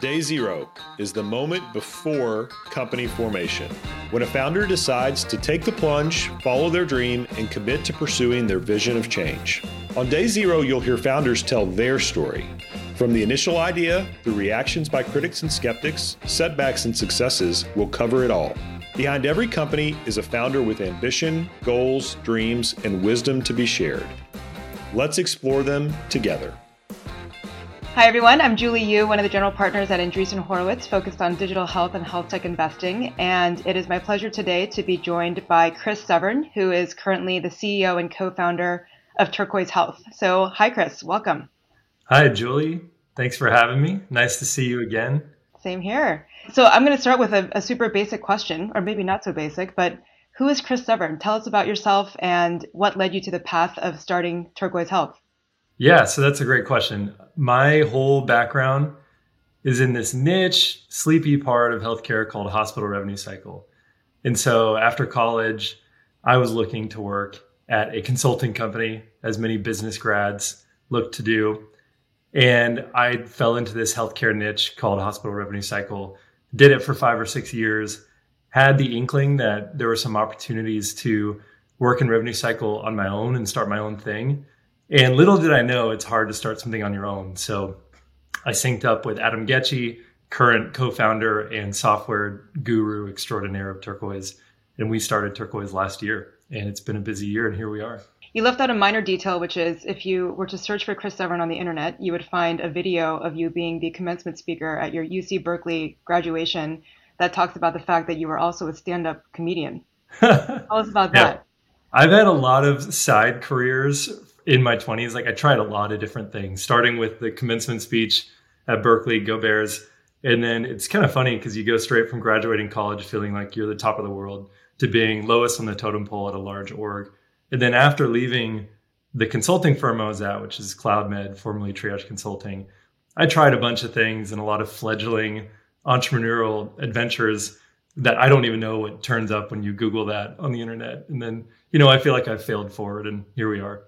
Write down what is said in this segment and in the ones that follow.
Day zero is the moment before company formation, when a founder decides to take the plunge, follow their dream, and commit to pursuing their vision of change. On day zero, you'll hear founders tell their story. From the initial idea through reactions by critics and skeptics, setbacks and successes, we'll cover it all. Behind every company is a founder with ambition, goals, dreams, and wisdom to be shared. Let's explore them together. Hi, everyone. I'm Julie Yu, one of the general partners at Andreessen Horowitz, focused on digital health and health tech investing. And it is my pleasure today to be joined by Chris Severn, who is currently the CEO and co founder of Turquoise Health. So, hi, Chris. Welcome. Hi, Julie. Thanks for having me. Nice to see you again. Same here. So, I'm going to start with a, a super basic question, or maybe not so basic, but who is Chris Severn? Tell us about yourself and what led you to the path of starting Turquoise Health. Yeah, so that's a great question. My whole background is in this niche, sleepy part of healthcare called hospital revenue cycle. And so after college, I was looking to work at a consulting company, as many business grads look to do. And I fell into this healthcare niche called hospital revenue cycle, did it for five or six years, had the inkling that there were some opportunities to work in revenue cycle on my own and start my own thing. And little did I know it's hard to start something on your own. So I synced up with Adam Getchie, current co-founder and software guru extraordinaire of Turquoise, and we started Turquoise last year. And it's been a busy year, and here we are. You left out a minor detail, which is if you were to search for Chris Severn on the internet, you would find a video of you being the commencement speaker at your UC Berkeley graduation that talks about the fact that you were also a stand-up comedian. Tell us about yeah. that. I've had a lot of side careers in my 20s, like I tried a lot of different things, starting with the commencement speech at Berkeley, Go Bears. And then it's kind of funny because you go straight from graduating college feeling like you're the top of the world to being lowest on the totem pole at a large org. And then after leaving the consulting firm I was at, which is CloudMed, formerly Triage Consulting, I tried a bunch of things and a lot of fledgling entrepreneurial adventures that I don't even know what turns up when you Google that on the internet. And then, you know, I feel like I failed forward and here we are.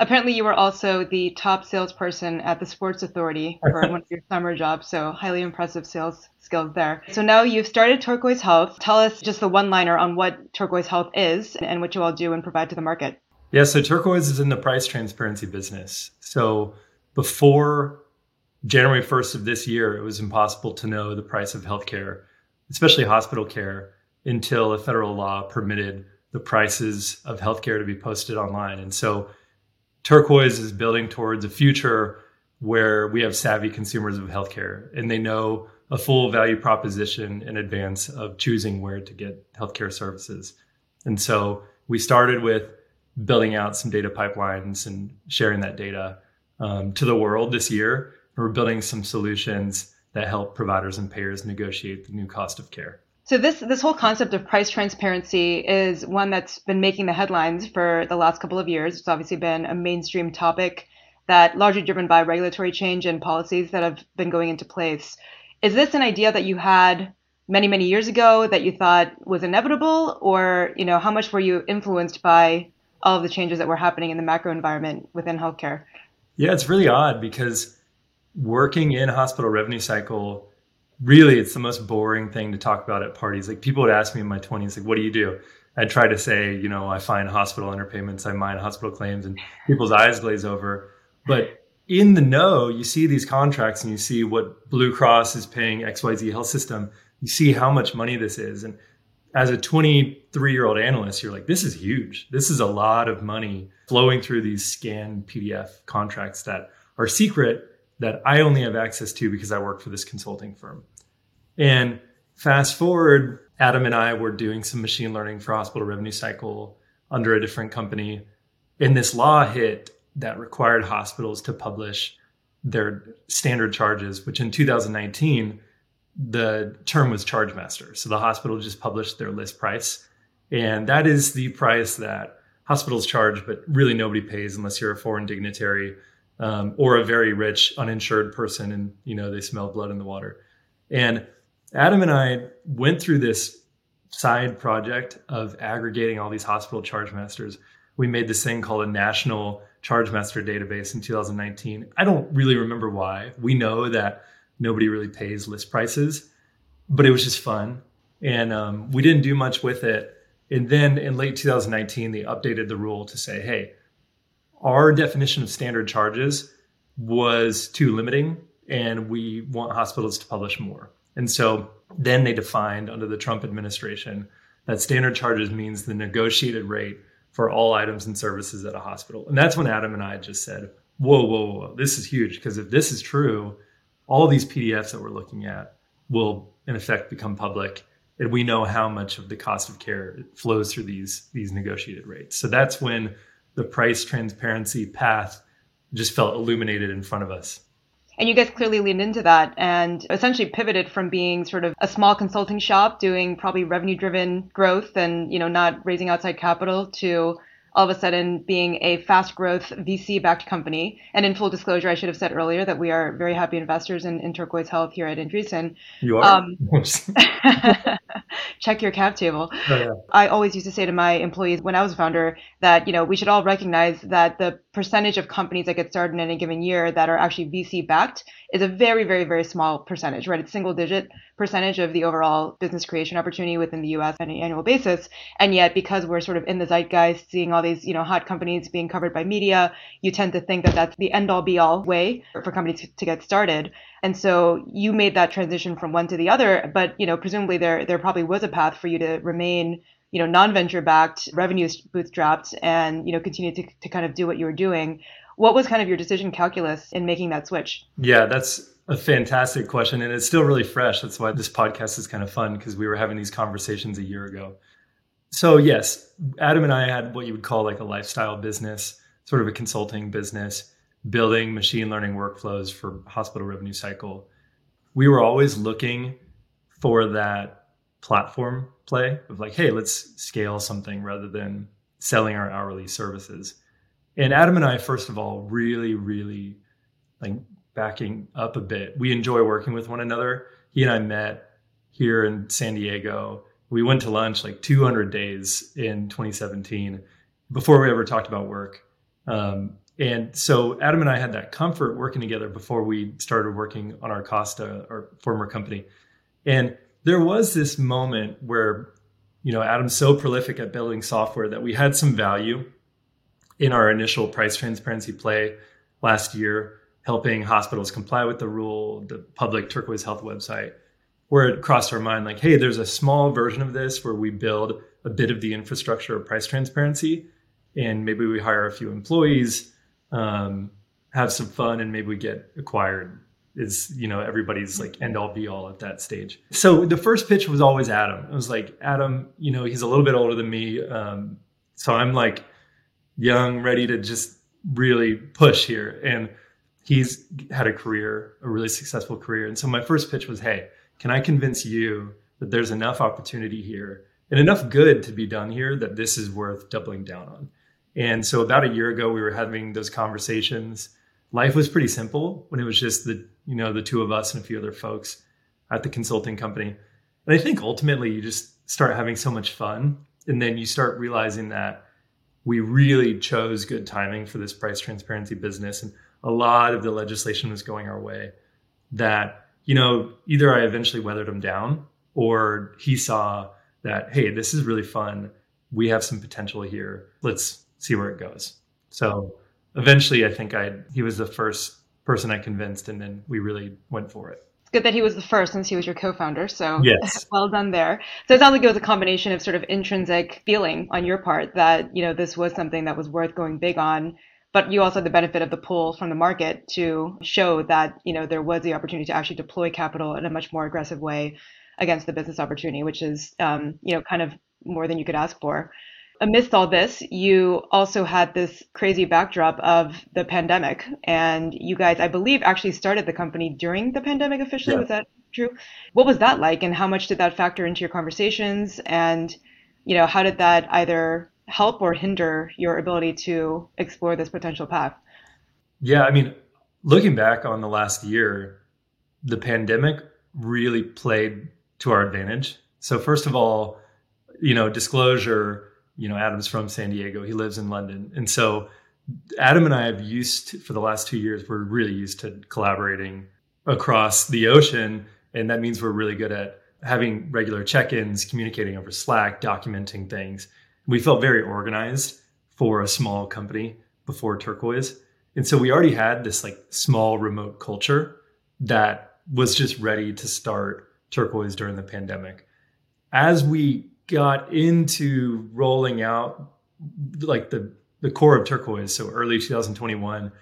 Apparently, you were also the top salesperson at the Sports Authority for one of your summer jobs, so highly impressive sales skills there. So now you've started Turquoise Health. Tell us just the one liner on what Turquoise Health is and what you all do and provide to the market. Yeah, so Turquoise is in the price transparency business. So before January 1st of this year, it was impossible to know the price of healthcare, especially hospital care, until a federal law permitted the prices of healthcare to be posted online. And so Turquoise is building towards a future where we have savvy consumers of healthcare and they know a full value proposition in advance of choosing where to get healthcare services. And so we started with building out some data pipelines and sharing that data um, to the world this year. We're building some solutions that help providers and payers negotiate the new cost of care. So this this whole concept of price transparency is one that's been making the headlines for the last couple of years. It's obviously been a mainstream topic that largely driven by regulatory change and policies that have been going into place. Is this an idea that you had many many years ago that you thought was inevitable or, you know, how much were you influenced by all of the changes that were happening in the macro environment within healthcare? Yeah, it's really odd because working in hospital revenue cycle really it's the most boring thing to talk about at parties. Like people would ask me in my 20s, like, what do you do? I'd try to say, you know, I find hospital underpayments, I mine hospital claims, and people's eyes glaze over. But in the know, you see these contracts and you see what Blue Cross is paying XYZ health system. You see how much money this is. And as a 23 year old analyst, you're like, this is huge. This is a lot of money flowing through these scanned PDF contracts that are secret that I only have access to because I work for this consulting firm. And fast forward, Adam and I were doing some machine learning for hospital revenue cycle under a different company. And this law hit that required hospitals to publish their standard charges, which in 2019, the term was charge master. So the hospital just published their list price. And that is the price that hospitals charge, but really nobody pays unless you're a foreign dignitary um, or a very rich uninsured person and you know they smell blood in the water. And Adam and I went through this side project of aggregating all these hospital charge masters. We made this thing called a national charge master database in 2019. I don't really remember why. We know that nobody really pays list prices, but it was just fun. And um, we didn't do much with it. And then in late 2019, they updated the rule to say, hey, our definition of standard charges was too limiting, and we want hospitals to publish more. And so then they defined under the Trump administration that standard charges means the negotiated rate for all items and services at a hospital. And that's when Adam and I just said, whoa, whoa, whoa, this is huge. Because if this is true, all these PDFs that we're looking at will in effect become public. And we know how much of the cost of care flows through these, these negotiated rates. So that's when the price transparency path just felt illuminated in front of us. And you guys clearly leaned into that and essentially pivoted from being sort of a small consulting shop doing probably revenue driven growth and, you know, not raising outside capital to all of a sudden being a fast growth VC backed company. And in full disclosure, I should have said earlier that we are very happy investors in, in Turquoise Health here at Andreessen. You are? Um, check your cap table. Oh, yeah. I always used to say to my employees when I was a founder that, you know, we should all recognize that the percentage of companies that get started in a given year that are actually VC backed is a very, very, very small percentage, right? It's single digit percentage of the overall business creation opportunity within the US on an annual basis. And yet, because we're sort of in the zeitgeist, seeing all these, you know, hot companies being covered by media, you tend to think that that's the end all be all way for companies to get started. And so you made that transition from one to the other, but, you know, presumably there, there probably was a path for you to remain you know non-venture backed revenue bootstrapped and you know continue to, to kind of do what you were doing what was kind of your decision calculus in making that switch? Yeah, that's a fantastic question. And it's still really fresh. That's why this podcast is kind of fun because we were having these conversations a year ago. So, yes, Adam and I had what you would call like a lifestyle business, sort of a consulting business, building machine learning workflows for hospital revenue cycle. We were always looking for that platform play of like, hey, let's scale something rather than selling our hourly services and Adam and I, first of all, really, really like backing up a bit. We enjoy working with one another. He and I met here in San Diego. We went to lunch like 200 days in 2017 before we ever talked about work. Um, and so Adam and I had that comfort working together before we started working on our Costa, our former company. And there was this moment where, you know, Adam's so prolific at building software that we had some value in our initial price transparency play last year, helping hospitals comply with the rule, the public Turquoise Health website, where it crossed our mind like, hey, there's a small version of this where we build a bit of the infrastructure of price transparency, and maybe we hire a few employees, um, have some fun, and maybe we get acquired. Is you know everybody's like end all be all at that stage. So the first pitch was always Adam. It was like Adam, you know, he's a little bit older than me, um, so I'm like young, ready to just really push here. And he's had a career, a really successful career. And so my first pitch was, hey, can I convince you that there's enough opportunity here and enough good to be done here that this is worth doubling down on? And so about a year ago, we were having those conversations. Life was pretty simple when it was just the, you know, the two of us and a few other folks at the consulting company. And I think ultimately you just start having so much fun. And then you start realizing that we really chose good timing for this price transparency business. And a lot of the legislation was going our way that, you know, either I eventually weathered him down or he saw that, hey, this is really fun. We have some potential here. Let's see where it goes. So eventually I think I he was the first person I convinced and then we really went for it good that he was the first since he was your co-founder. So yes. well done there. So it sounds like it was a combination of sort of intrinsic feeling on your part that, you know, this was something that was worth going big on. But you also had the benefit of the pull from the market to show that, you know, there was the opportunity to actually deploy capital in a much more aggressive way against the business opportunity, which is, um, you know, kind of more than you could ask for amidst all this, you also had this crazy backdrop of the pandemic. And you guys, I believe, actually started the company during the pandemic officially. Yeah. Was that true? What was that like? And how much did that factor into your conversations? And, you know, how did that either help or hinder your ability to explore this potential path? Yeah, I mean, looking back on the last year, the pandemic really played to our advantage. So, first of all, you know, disclosure you know, Adam's from San Diego. He lives in London. And so Adam and I have used to, for the last two years, we're really used to collaborating across the ocean. And that means we're really good at having regular check ins, communicating over Slack, documenting things. We felt very organized for a small company before Turquoise. And so we already had this like small remote culture that was just ready to start Turquoise during the pandemic. As we got into rolling out like the the core of Turquoise, so early 2021,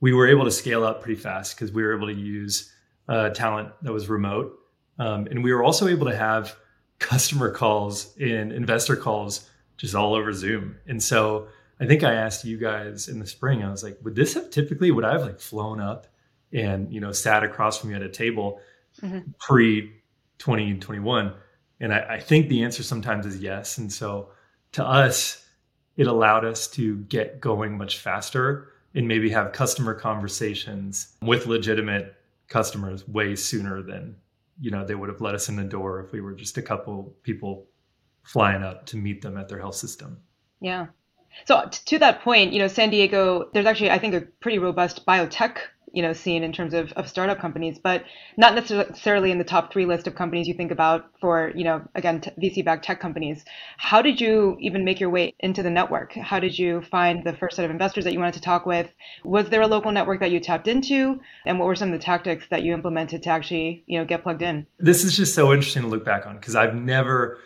we were able to scale up pretty fast because we were able to use uh, talent that was remote, um, and we were also able to have customer calls and investor calls just all over Zoom. And so I think I asked you guys in the spring, I was like, would this have typically would I have like flown up and you know sat across from you at a table mm-hmm. pre 2021? And I, I think the answer sometimes is yes. And so to us, it allowed us to get going much faster and maybe have customer conversations with legitimate customers way sooner than you know they would have let us in the door if we were just a couple people flying up to meet them at their health system yeah so to that point you know san diego there's actually i think a pretty robust biotech you know scene in terms of, of startup companies, but not necessarily in the top three list of companies you think about for you know again t- VC-backed tech companies. How did you even make your way into the network? How did you find the first set of investors that you wanted to talk with? Was there a local network that you tapped into, and what were some of the tactics that you implemented to actually you know get plugged in? This is just so interesting to look back on because I've never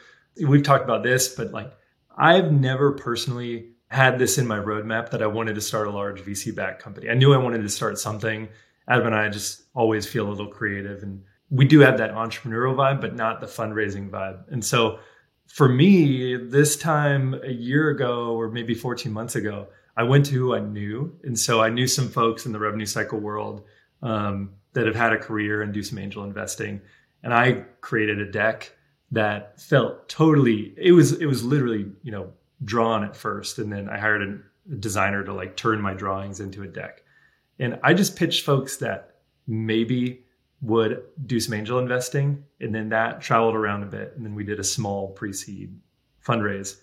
we've talked about this, but like I've never personally had this in my roadmap that I wanted to start a large VC backed company. I knew I wanted to start something. Adam and I just always feel a little creative and we do have that entrepreneurial vibe, but not the fundraising vibe. And so for me, this time a year ago or maybe 14 months ago, I went to who I knew. And so I knew some folks in the revenue cycle world um, that have had a career and do some angel investing. And I created a deck that felt totally, it was, it was literally, you know, drawn at first, and then I hired a designer to like turn my drawings into a deck. And I just pitched folks that maybe would do some angel investing, and then that traveled around a bit, and then we did a small pre-seed fundraise.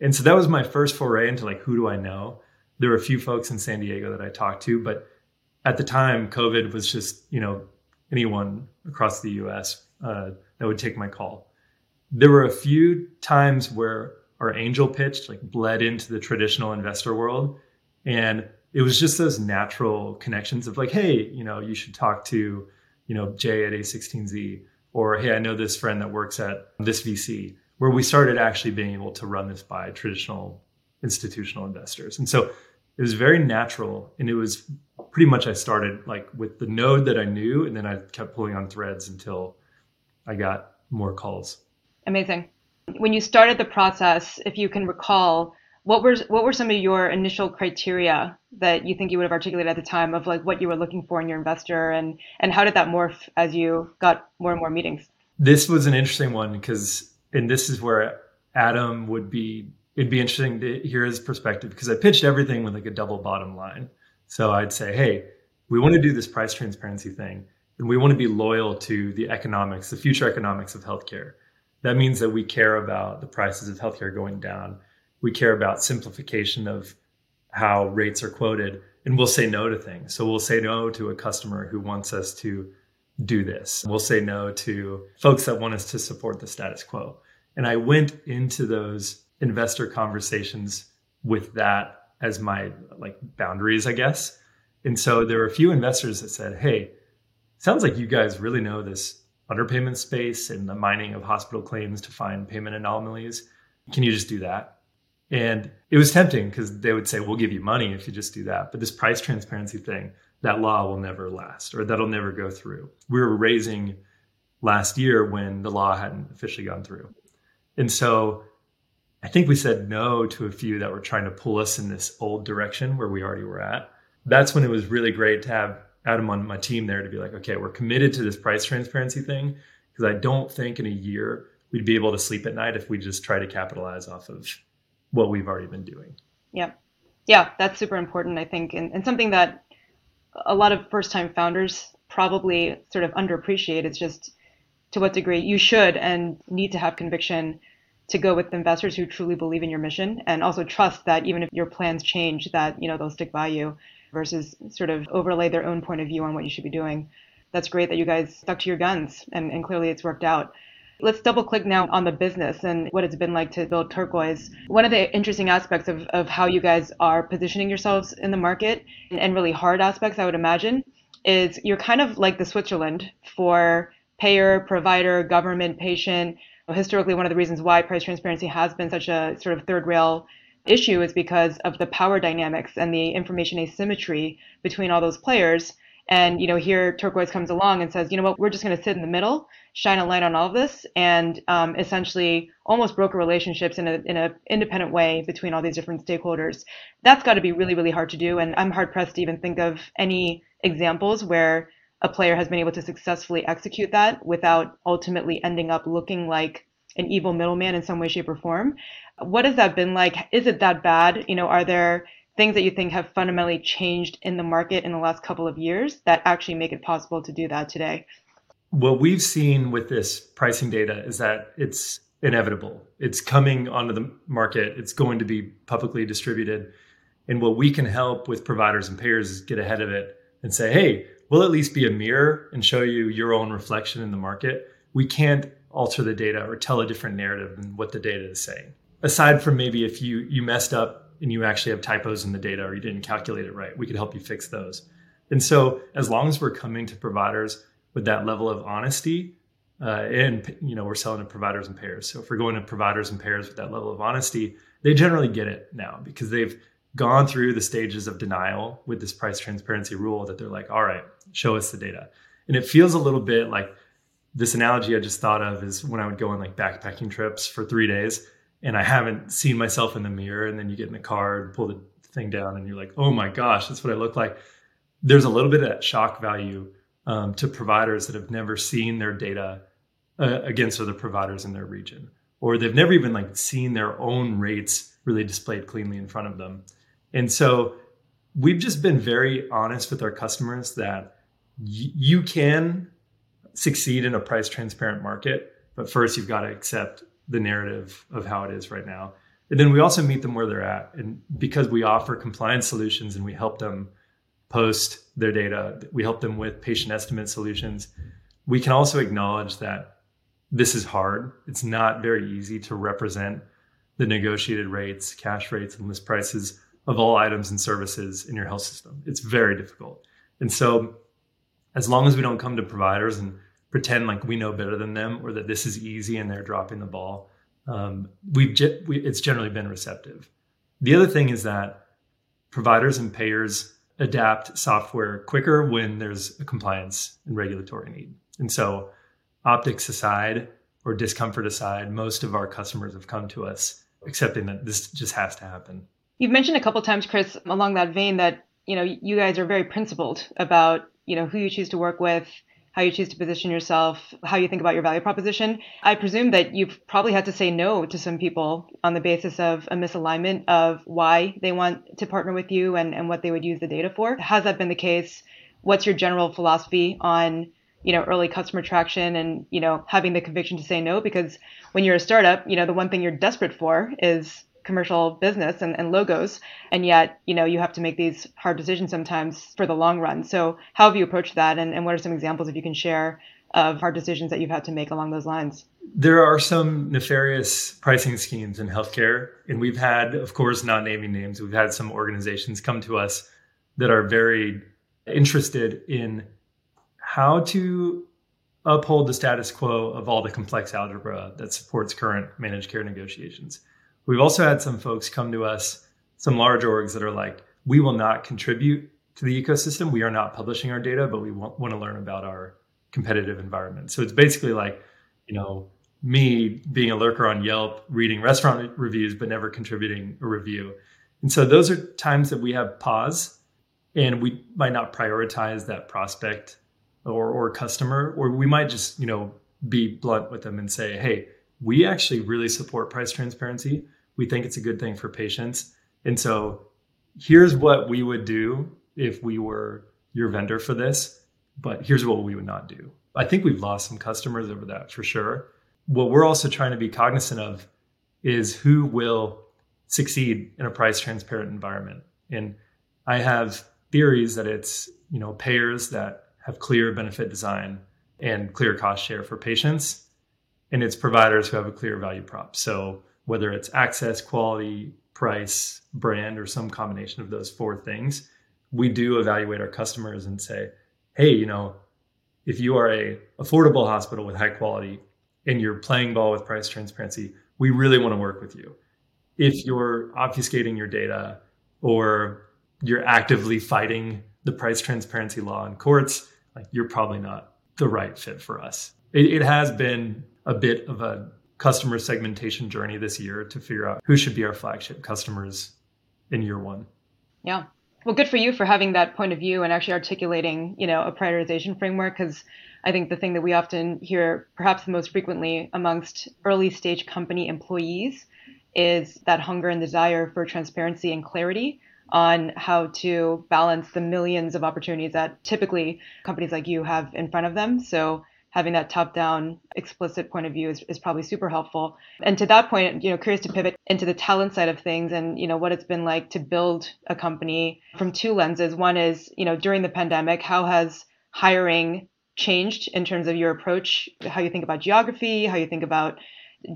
And so that was my first foray into like who do I know? There were a few folks in San Diego that I talked to, but at the time, COVID was just you know anyone across the U.S. Uh, that would take my call. There were a few times where our angel pitch like bled into the traditional investor world. And it was just those natural connections of like hey you know you should talk to you know jay at a16z or hey i know this friend that works at this vc where we started actually being able to run this by traditional institutional investors. And so it was very natural and it was pretty much i started like with the node that i knew and then i kept pulling on threads until i got more calls. Amazing when you started the process, if you can recall, what were what were some of your initial criteria that you think you would have articulated at the time of like what you were looking for in your investor and and how did that morph as you got more and more meetings? This was an interesting one because and this is where Adam would be it'd be interesting to hear his perspective because I pitched everything with like a double bottom line. So I'd say, hey, we want to do this price transparency thing and we want to be loyal to the economics, the future economics of healthcare. That means that we care about the prices of healthcare going down. We care about simplification of how rates are quoted, and we'll say no to things. So we'll say no to a customer who wants us to do this. We'll say no to folks that want us to support the status quo. And I went into those investor conversations with that as my like boundaries, I guess. And so there were a few investors that said, "Hey, sounds like you guys really know this underpayment space and the mining of hospital claims to find payment anomalies. Can you just do that? And it was tempting because they would say, we'll give you money if you just do that. But this price transparency thing, that law will never last or that'll never go through. We were raising last year when the law hadn't officially gone through. And so I think we said no to a few that were trying to pull us in this old direction where we already were at. That's when it was really great to have Adam on my team there to be like, okay, we're committed to this price transparency thing because I don't think in a year we'd be able to sleep at night if we just try to capitalize off of what we've already been doing. Yeah. Yeah, that's super important, I think, and, and something that a lot of first time founders probably sort of underappreciate is just to what degree you should and need to have conviction to go with investors who truly believe in your mission and also trust that even if your plans change that you know they'll stick by you versus sort of overlay their own point of view on what you should be doing. that's great that you guys stuck to your guns and, and clearly it's worked out. Let's double click now on the business and what it's been like to build Turquoise. One of the interesting aspects of, of how you guys are positioning yourselves in the market and, and really hard aspects, I would imagine, is you're kind of like the Switzerland for payer, provider, government, patient. Historically, one of the reasons why price transparency has been such a sort of third rail issue is because of the power dynamics and the information asymmetry between all those players. And you know, here Turquoise comes along and says, you know what, we're just going to sit in the middle, shine a light on all of this, and um, essentially almost broker relationships in a in a independent way between all these different stakeholders. That's got to be really really hard to do, and I'm hard pressed to even think of any examples where a player has been able to successfully execute that without ultimately ending up looking like an evil middleman in some way, shape, or form. What has that been like? Is it that bad? You know, are there things that you think have fundamentally changed in the market in the last couple of years that actually make it possible to do that today? What we've seen with this pricing data is that it's inevitable. It's coming onto the market. It's going to be publicly distributed. And what we can help with providers and payers is get ahead of it and say, hey, we'll at least be a mirror and show you your own reflection in the market. We can't alter the data or tell a different narrative than what the data is saying. Aside from maybe if you you messed up and you actually have typos in the data or you didn't calculate it right, we could help you fix those. And so as long as we're coming to providers with that level of honesty, uh, and you know we're selling to providers and payers. So if we're going to providers and payers with that level of honesty, they generally get it now because they've gone through the stages of denial with this price transparency rule that they're like, all right, show us the data. And it feels a little bit like this analogy I just thought of is when I would go on like backpacking trips for three days and I haven't seen myself in the mirror. And then you get in the car and pull the thing down and you're like, oh my gosh, that's what I look like. There's a little bit of that shock value um, to providers that have never seen their data uh, against other providers in their region, or they've never even like seen their own rates really displayed cleanly in front of them. And so we've just been very honest with our customers that y- you can succeed in a price transparent market, but first you've got to accept the narrative of how it is right now. And then we also meet them where they're at. And because we offer compliance solutions and we help them post their data, we help them with patient estimate solutions, we can also acknowledge that this is hard. It's not very easy to represent the negotiated rates, cash rates, and list prices of all items and services in your health system. It's very difficult. And so, as long as we don't come to providers and pretend like we know better than them or that this is easy and they're dropping the ball, um, we've ge- we, it's generally been receptive. The other thing is that providers and payers adapt software quicker when there's a compliance and regulatory need. And so, optics aside or discomfort aside, most of our customers have come to us accepting that this just has to happen. You've mentioned a couple times, Chris, along that vein that you know you guys are very principled about you know who you choose to work with, how you choose to position yourself, how you think about your value proposition. I presume that you've probably had to say no to some people on the basis of a misalignment of why they want to partner with you and, and what they would use the data for. Has that been the case? What's your general philosophy on you know early customer traction and you know having the conviction to say no because when you're a startup you know the one thing you're desperate for is commercial business and, and logos and yet you know you have to make these hard decisions sometimes for the long run. So how have you approached that and, and what are some examples if you can share of hard decisions that you've had to make along those lines? There are some nefarious pricing schemes in healthcare and we've had of course not naming names we've had some organizations come to us that are very interested in how to uphold the status quo of all the complex algebra that supports current managed care negotiations We've also had some folks come to us, some large orgs that are like, we will not contribute to the ecosystem. We are not publishing our data, but we want, want to learn about our competitive environment. So it's basically like, you know, me being a lurker on Yelp, reading restaurant reviews, but never contributing a review. And so those are times that we have pause and we might not prioritize that prospect or, or customer, or we might just, you know, be blunt with them and say, hey, we actually really support price transparency. We think it's a good thing for patients. And so here's what we would do if we were your vendor for this, but here's what we would not do. I think we've lost some customers over that for sure. What we're also trying to be cognizant of is who will succeed in a price transparent environment. And I have theories that it's, you know, payers that have clear benefit design and clear cost share for patients, and it's providers who have a clear value prop. So whether it's access, quality, price, brand, or some combination of those four things, we do evaluate our customers and say, hey, you know, if you are a affordable hospital with high quality and you're playing ball with price transparency, we really want to work with you. If you're obfuscating your data or you're actively fighting the price transparency law in courts, like you're probably not the right fit for us. It, it has been a bit of a customer segmentation journey this year to figure out who should be our flagship customers in year one. Yeah. Well, good for you for having that point of view and actually articulating, you know, a prioritization framework because I think the thing that we often hear perhaps the most frequently amongst early stage company employees is that hunger and desire for transparency and clarity on how to balance the millions of opportunities that typically companies like you have in front of them. So having that top down explicit point of view is, is probably super helpful. And to that point, you know, curious to pivot into the talent side of things and, you know, what it's been like to build a company from two lenses. One is, you know, during the pandemic, how has hiring changed in terms of your approach, how you think about geography, how you think about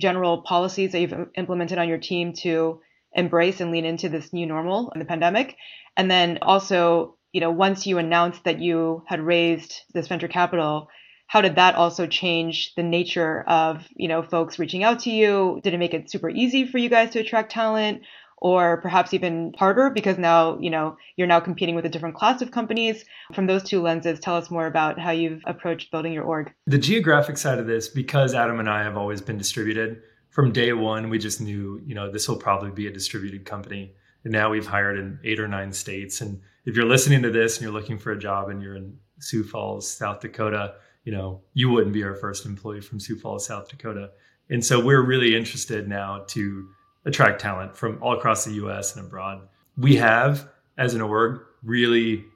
general policies that you've implemented on your team to embrace and lean into this new normal in the pandemic. And then also, you know, once you announced that you had raised this venture capital, how did that also change the nature of, you know, folks reaching out to you? Did it make it super easy for you guys to attract talent? or perhaps even harder because now you know you're now competing with a different class of companies from those two lenses tell us more about how you've approached building your org the geographic side of this because adam and i have always been distributed from day one, we just knew, you know, this will probably be a distributed company. And now we've hired in eight or nine states. And if you're listening to this and you're looking for a job and you're in Sioux Falls, South Dakota, you know, you wouldn't be our first employee from Sioux Falls, South Dakota. And so we're really interested now to attract talent from all across the US and abroad. We have, as an org, really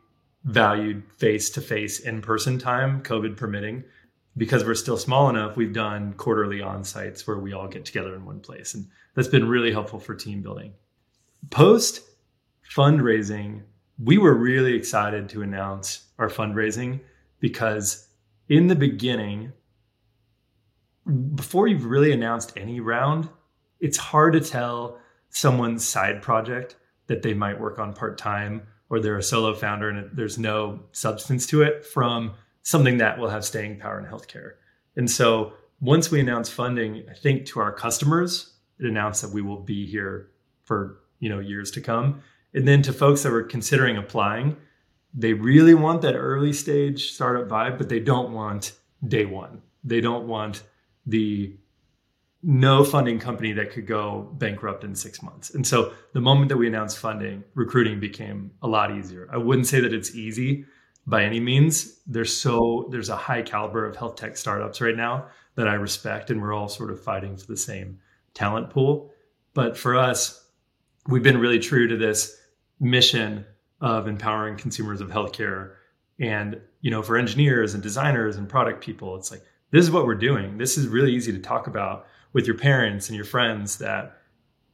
valued face to face in person time, COVID permitting because we're still small enough, we've done quarterly on sites where we all get together in one place. And that's been really helpful for team building. Post fundraising, we were really excited to announce our fundraising because in the beginning, before you've really announced any round, it's hard to tell someone's side project that they might work on part time or they're a solo founder and there's no substance to it from something that will have staying power in healthcare. And so once we announce funding, I think to our customers, it announced that we will be here for you know years to come. And then to folks that were considering applying, they really want that early stage startup vibe, but they don't want day one. They don't want the no funding company that could go bankrupt in six months. And so the moment that we announced funding, recruiting became a lot easier. I wouldn't say that it's easy by any means. There's so there's a high caliber of health tech startups right now that I respect, and we're all sort of fighting for the same talent pool. But for us, we've been really true to this mission of empowering consumers of healthcare. And you know, for engineers and designers and product people, it's like this is what we're doing. This is really easy to talk about with your parents and your friends that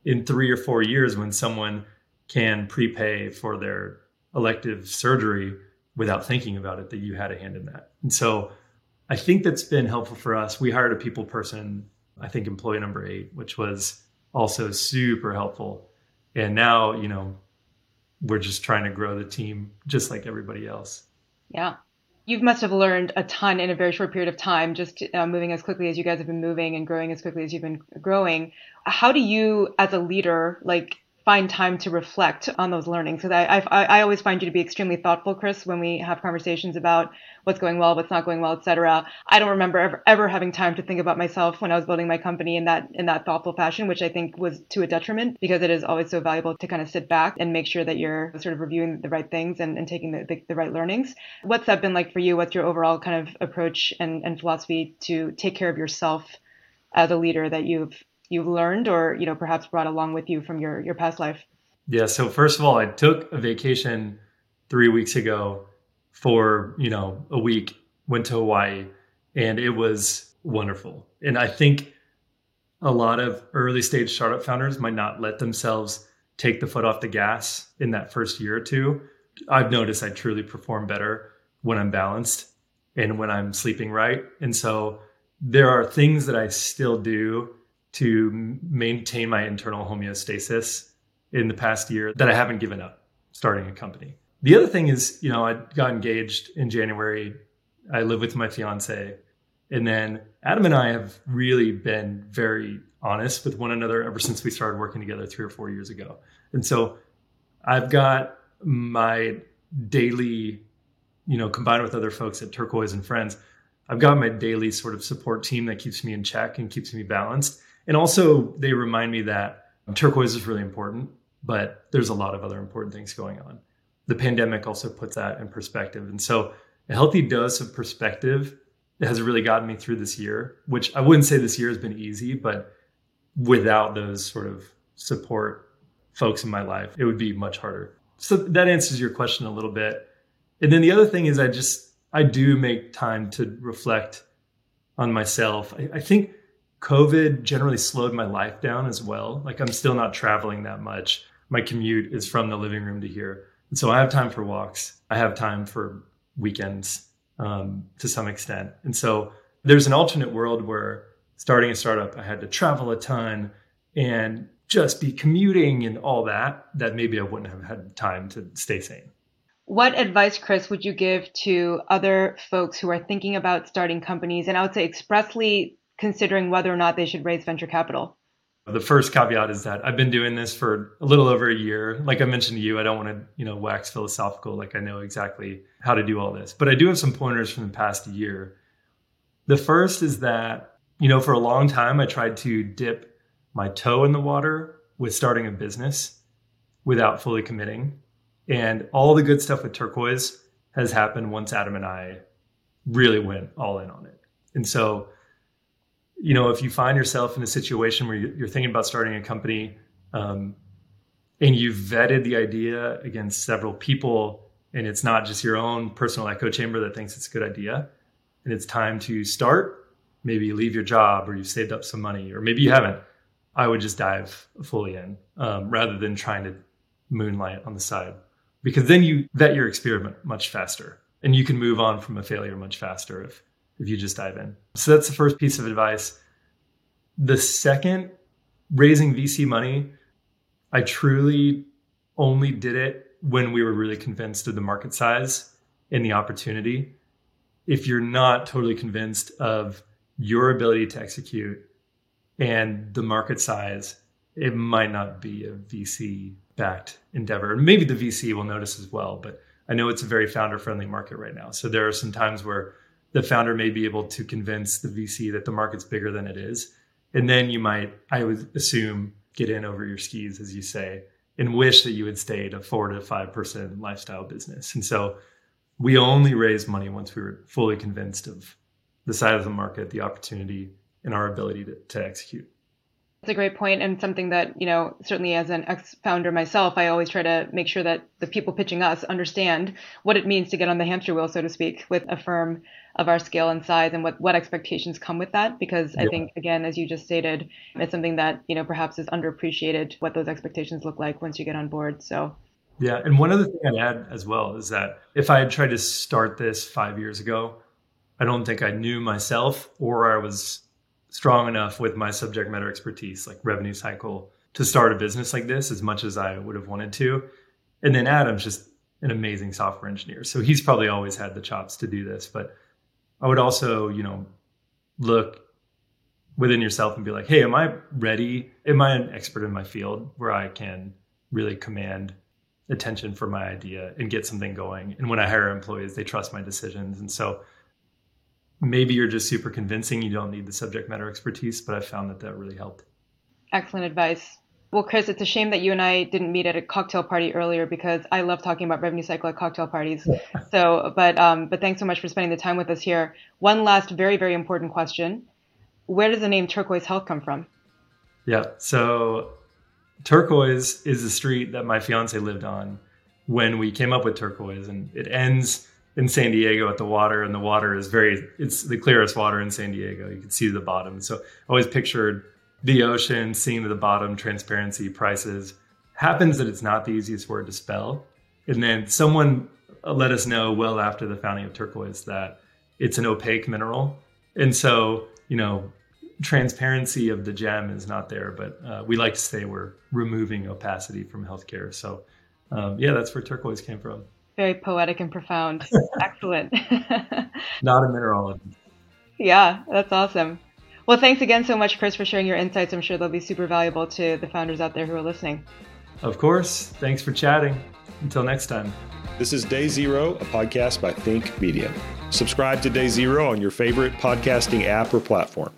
in three or four years when someone can prepay for their elective surgery without thinking about it that you had a hand in that. And so I think that's been helpful for us. We hired a people person, I think employee number eight, which was also super helpful. And now, you know, we're just trying to grow the team just like everybody else. Yeah. You must have learned a ton in a very short period of time, just uh, moving as quickly as you guys have been moving and growing as quickly as you've been growing. How do you, as a leader, like find time to reflect on those learnings. Because I, I, I always find you to be extremely thoughtful, Chris, when we have conversations about what's going well, what's not going well, etc. I don't remember ever, ever having time to think about myself when I was building my company in that in that thoughtful fashion, which I think was to a detriment because it is always so valuable to kind of sit back and make sure that you're sort of reviewing the right things and, and taking the, the, the right learnings. What's that been like for you? What's your overall kind of approach and, and philosophy to take care of yourself as a leader that you've you've learned or you know perhaps brought along with you from your your past life? Yeah so first of all i took a vacation three weeks ago for you know a week went to hawaii and it was wonderful. And i think a lot of early stage startup founders might not let themselves take the foot off the gas in that first year or two. I've noticed i truly perform better when I'm balanced and when I'm sleeping right. And so there are things that I still do to maintain my internal homeostasis in the past year that I haven't given up starting a company. The other thing is, you know, I got engaged in January. I live with my fiance. And then Adam and I have really been very honest with one another ever since we started working together three or four years ago. And so I've got my daily, you know, combined with other folks at Turquoise and Friends, I've got my daily sort of support team that keeps me in check and keeps me balanced. And also, they remind me that turquoise is really important, but there's a lot of other important things going on. The pandemic also puts that in perspective. And so, a healthy dose of perspective has really gotten me through this year, which I wouldn't say this year has been easy, but without those sort of support folks in my life, it would be much harder. So that answers your question a little bit. And then the other thing is I just I do make time to reflect on myself. I, I think COVID generally slowed my life down as well. Like I'm still not traveling that much. My commute is from the living room to here. And so I have time for walks. I have time for weekends um, to some extent. And so there's an alternate world where starting a startup, I had to travel a ton and just be commuting and all that, that maybe I wouldn't have had time to stay sane. What advice, Chris, would you give to other folks who are thinking about starting companies and I would say expressly considering whether or not they should raise venture capital? The first caveat is that I've been doing this for a little over a year. Like I mentioned to you, I don't want to, you know, wax philosophical like I know exactly how to do all this. But I do have some pointers from the past year. The first is that, you know, for a long time I tried to dip my toe in the water with starting a business without fully committing. And all the good stuff with turquoise has happened once Adam and I really went all in on it. And so you know, if you find yourself in a situation where you're thinking about starting a company um, and you've vetted the idea against several people, and it's not just your own personal echo chamber that thinks it's a good idea, and it's time to start, maybe you leave your job or you've saved up some money, or maybe you haven't, I would just dive fully in um, rather than trying to moonlight on the side. Because then you vet your experiment much faster and you can move on from a failure much faster if if you just dive in. So that's the first piece of advice. The second, raising VC money, I truly only did it when we were really convinced of the market size and the opportunity. If you're not totally convinced of your ability to execute and the market size, it might not be a VC backed endeavor. Maybe the VC will notice as well, but I know it's a very founder friendly market right now. So there are some times where the founder may be able to convince the VC that the market's bigger than it is. And then you might, I would assume, get in over your skis, as you say, and wish that you had stayed a four to five percent lifestyle business. And so we only raised money once we were fully convinced of the size of the market, the opportunity, and our ability to, to execute. That's a great point and something that, you know, certainly as an ex-founder myself, I always try to make sure that the people pitching us understand what it means to get on the hamster wheel, so to speak, with a firm of our scale and size and what, what expectations come with that. Because yeah. I think, again, as you just stated, it's something that, you know, perhaps is underappreciated what those expectations look like once you get on board. So yeah. And one other thing I'd add as well is that if I had tried to start this five years ago, I don't think I knew myself or I was strong enough with my subject matter expertise, like revenue cycle, to start a business like this as much as I would have wanted to. And then Adam's just an amazing software engineer. So he's probably always had the chops to do this. But I would also, you know, look within yourself and be like, hey, am I ready? Am I an expert in my field where I can really command attention for my idea and get something going? And when I hire employees, they trust my decisions. And so maybe you're just super convincing. You don't need the subject matter expertise, but I found that that really helped. Excellent advice. Well, Chris, it's a shame that you and I didn't meet at a cocktail party earlier because I love talking about revenue cycle at cocktail parties. so, but um, but thanks so much for spending the time with us here. One last very very important question: Where does the name Turquoise Health come from? Yeah, so Turquoise is the street that my fiance lived on when we came up with Turquoise, and it ends in San Diego at the water, and the water is very it's the clearest water in San Diego. You can see the bottom. So I always pictured the ocean, seeing the bottom, transparency, prices. Happens that it's not the easiest word to spell. And then someone let us know well after the founding of turquoise that it's an opaque mineral. And so, you know, transparency of the gem is not there, but uh, we like to say we're removing opacity from healthcare. So, um, yeah, that's where turquoise came from. Very poetic and profound. Excellent. not a mineralogist. Yeah, that's awesome. Well, thanks again so much, Chris, for sharing your insights. I'm sure they'll be super valuable to the founders out there who are listening. Of course. Thanks for chatting. Until next time. This is Day Zero, a podcast by Think Media. Subscribe to Day Zero on your favorite podcasting app or platform.